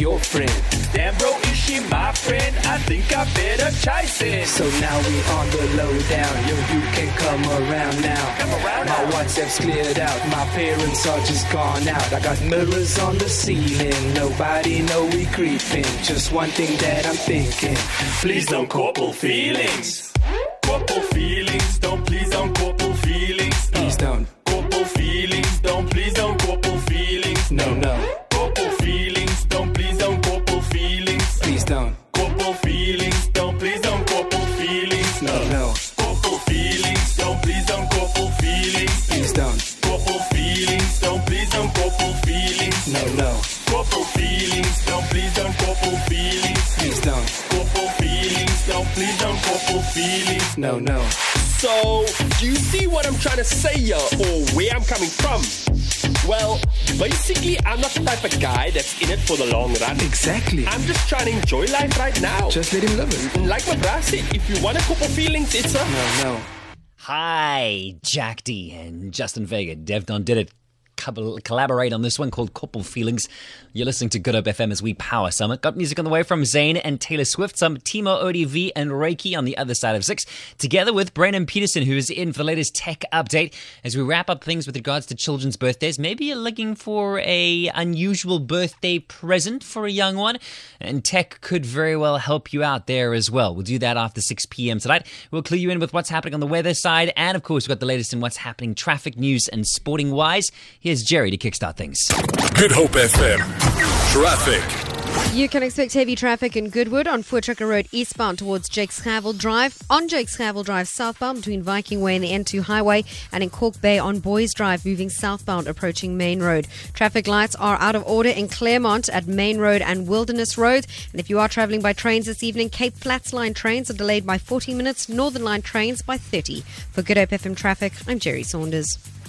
your friend. Damn, bro, is she my friend? I think I better chase it. So now we on the lowdown. Yo, you can come around now. Come around My now. WhatsApp's cleared out. My parents are just gone out. I got mirrors on the ceiling. Nobody know we creeping. Just one thing that I'm thinking. Please don't couple feelings. Couple feelings, don't please don't couple No, no. So, do you see what I'm trying to say here, or where I'm coming from? Well, basically, I'm not the type of guy that's in it for the long run. Exactly. I'm just trying to enjoy life right now. Just let him live it. Like my bra said, if you want a couple feelings, it's a. No, no. Hi, Jack D and Justin Vega. Devdon did it. Collaborate on this one called Couple Feelings. You're listening to Good Hope FM as we power summit. Got music on the way from Zayn and Taylor Swift, some Timo ODV and Reiki on the other side of six, together with Brandon Peterson, who is in for the latest tech update as we wrap up things with regards to children's birthdays. Maybe you're looking for a unusual birthday present for a young one, and tech could very well help you out there as well. We'll do that after 6 p.m. tonight. We'll clue you in with what's happening on the weather side, and of course, we've got the latest in what's happening traffic news and sporting wise. Here's Jerry to kickstart things. Good Hope FM. Traffic. You can expect heavy traffic in Goodwood on Voortrekker Road eastbound towards Jakes Gerwel Drive, on Jakes Gerwel Drive southbound between Viking Way and the N2 Highway, and in Kalk Bay on Boyes Drive moving southbound approaching Main Road. Traffic lights are out of order in Claremont at Main Road and Wilderness Road. And if you are travelling by trains this evening, Cape Flats Line trains are delayed by 40 minutes, Northern Line trains by 30. For Good Hope FM traffic, I'm Jerry Saunders.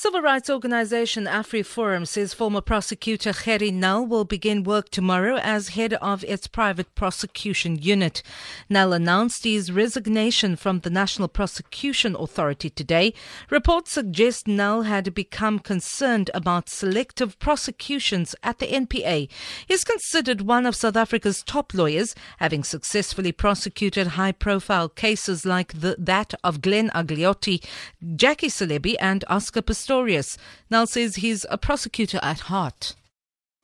Civil rights organization AfriForum says former prosecutor Gerrie Nel will begin work tomorrow as head of its private prosecution unit. Nel announced his resignation from the National Prosecution Authority today. Reports suggest Nel had become concerned about selective prosecutions at the NPA. He is considered one of South Africa's top lawyers, having successfully prosecuted high profile cases like the, that of Glenn Agliotti, Jackie Selebi, and Oscar Pistorius. Nel says he's a prosecutor at heart.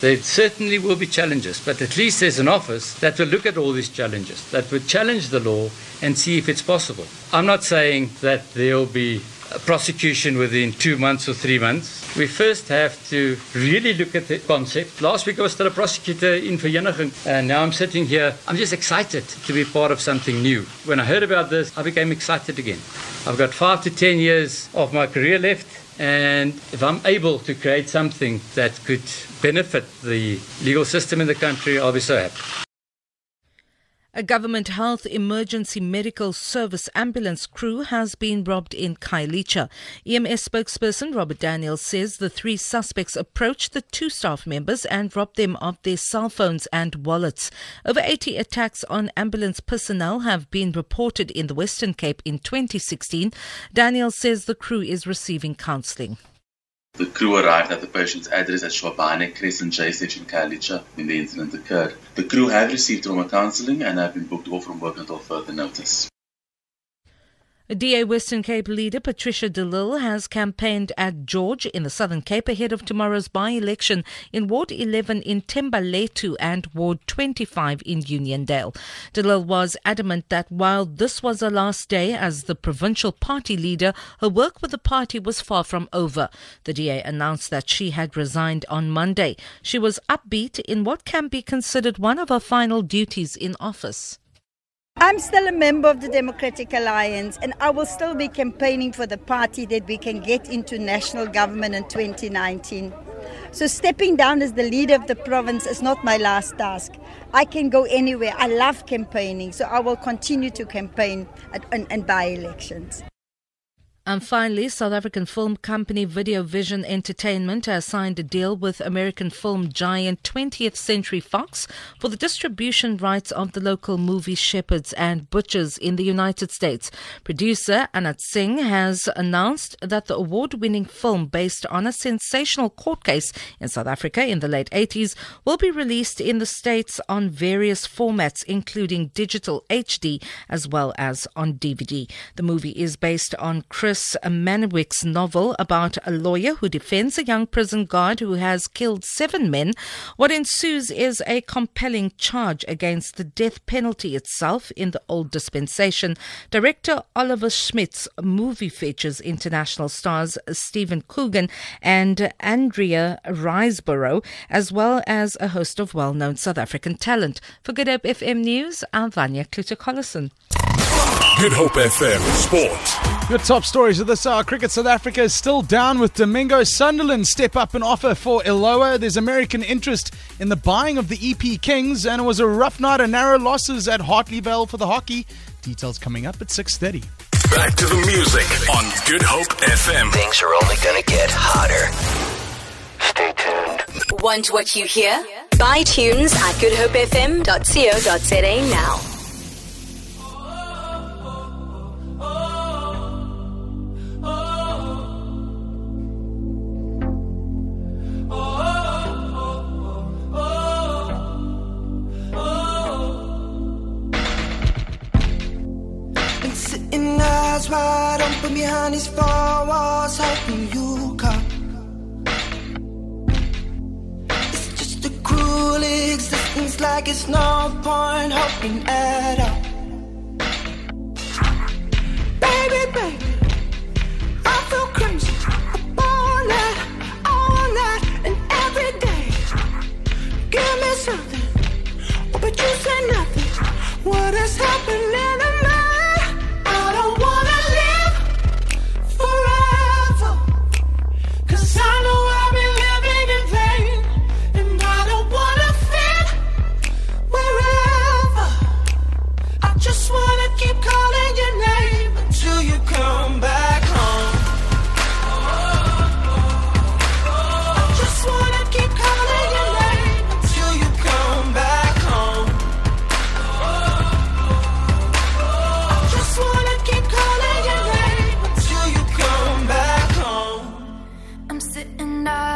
There certainly will be challenges, but at least there's an office that will look at all these challenges, that will challenge the law and see if it's possible. I'm not saying that there'll be a prosecution within two months or three months. We first have to really look at the concept. Last week I was still a prosecutor in Vereeniging, and now I'm sitting here. I'm just excited to be part of something new. When I heard about this, I became excited again. I've got five to ten years of my career left. And if I'm able to create something that could benefit the legal system in the country, I'll be so happy. A government health emergency medical service ambulance crew has been robbed in Khayelitsha. EMS spokesperson Robert Daniels says the three suspects approached the two staff members and robbed them of their cell phones and wallets. Over 80 attacks on ambulance personnel have been reported in the Western Cape in 2016. Daniels says the crew is receiving counselling. The crew arrived at the patient's address at Schwabane Crescent J Station in Khayelitsha when the incident occurred. The crew have received trauma counselling and have been booked off from work until further notice. DA Western Cape leader Patricia de Lille has campaigned at George in the Southern Cape ahead of tomorrow's by-election in Ward 11 in Thembalethu and Ward 25 in Uniondale. De Lille was adamant that while this was her last day as the provincial party leader, her work with the party was far from over. The DA announced that she had resigned on Monday. She was upbeat in what can be considered one of her final duties in office. I'm still a member of the Democratic Alliance and I will still be campaigning for the party that we can get into national government in 2019. So, stepping down as the leader of the province is not my last task. I can go anywhere. I love campaigning, so I will continue to campaign at, and, and by elections. And finally, South African film company Video Vision Entertainment has signed a deal with American film giant 20th Century Fox for the distribution rights of the local movie Shepherds and Butchers in the United States. Producer Anant Singh has announced that the award winning film, based on a sensational court case in South Africa in the late 80s, will be released in the States on various formats, including digital HD as well as on DVD. The movie is based on Chris Chris Marnewick's novel about a lawyer who defends a young prison guard who has killed seven men. What ensues is a compelling charge against the death penalty itself in the old dispensation. Director Oliver Schmidt's movie features international stars Stephen Coogan and Andrea Riseborough, as well as a host of well known South African talent. For Good Hope FM News, I'm Vanya Kluter-Collison. Good Hope FM Sport. Good top stories of this hour. Cricket South Africa is still down with Domingo. Sunderland step up an offer for Iloa. There's American interest in the buying of the EP Kings, and it was a rough night of narrow losses at Hartleyvale for the hockey. Details coming up at 6.30. Back to the music on Good Hope FM. Things are only going to get hotter. Stay tuned. Want what you hear? Buy tunes at goodhopefm.co.za now. Behind these four walls, hoping you come. It's just a cruel existence, like it's no point hoping at all. Baby, baby,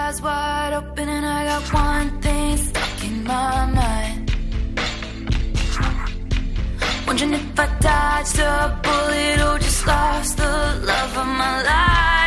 eyes wide open and I got one thing stuck in my mind. Wondering if I dodged a bullet or just lost the love of my life.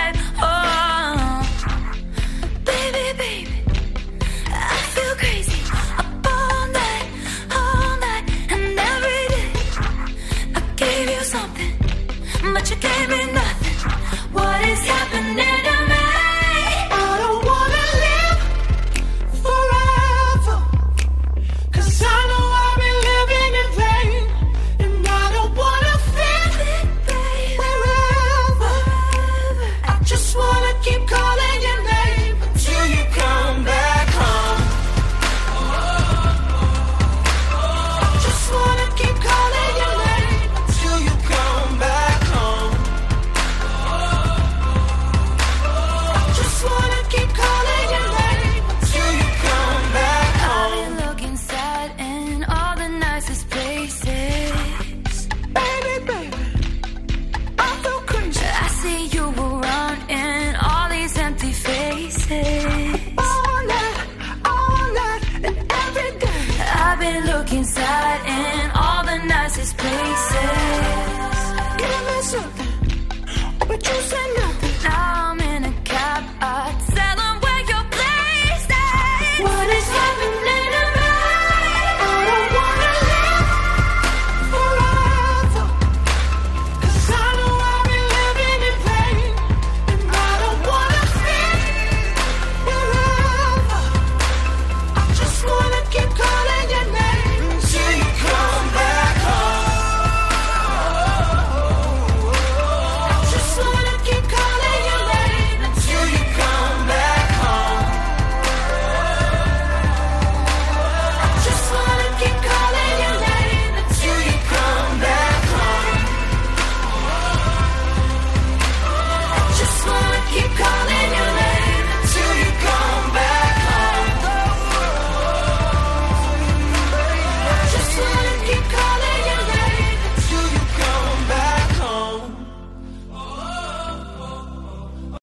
inside and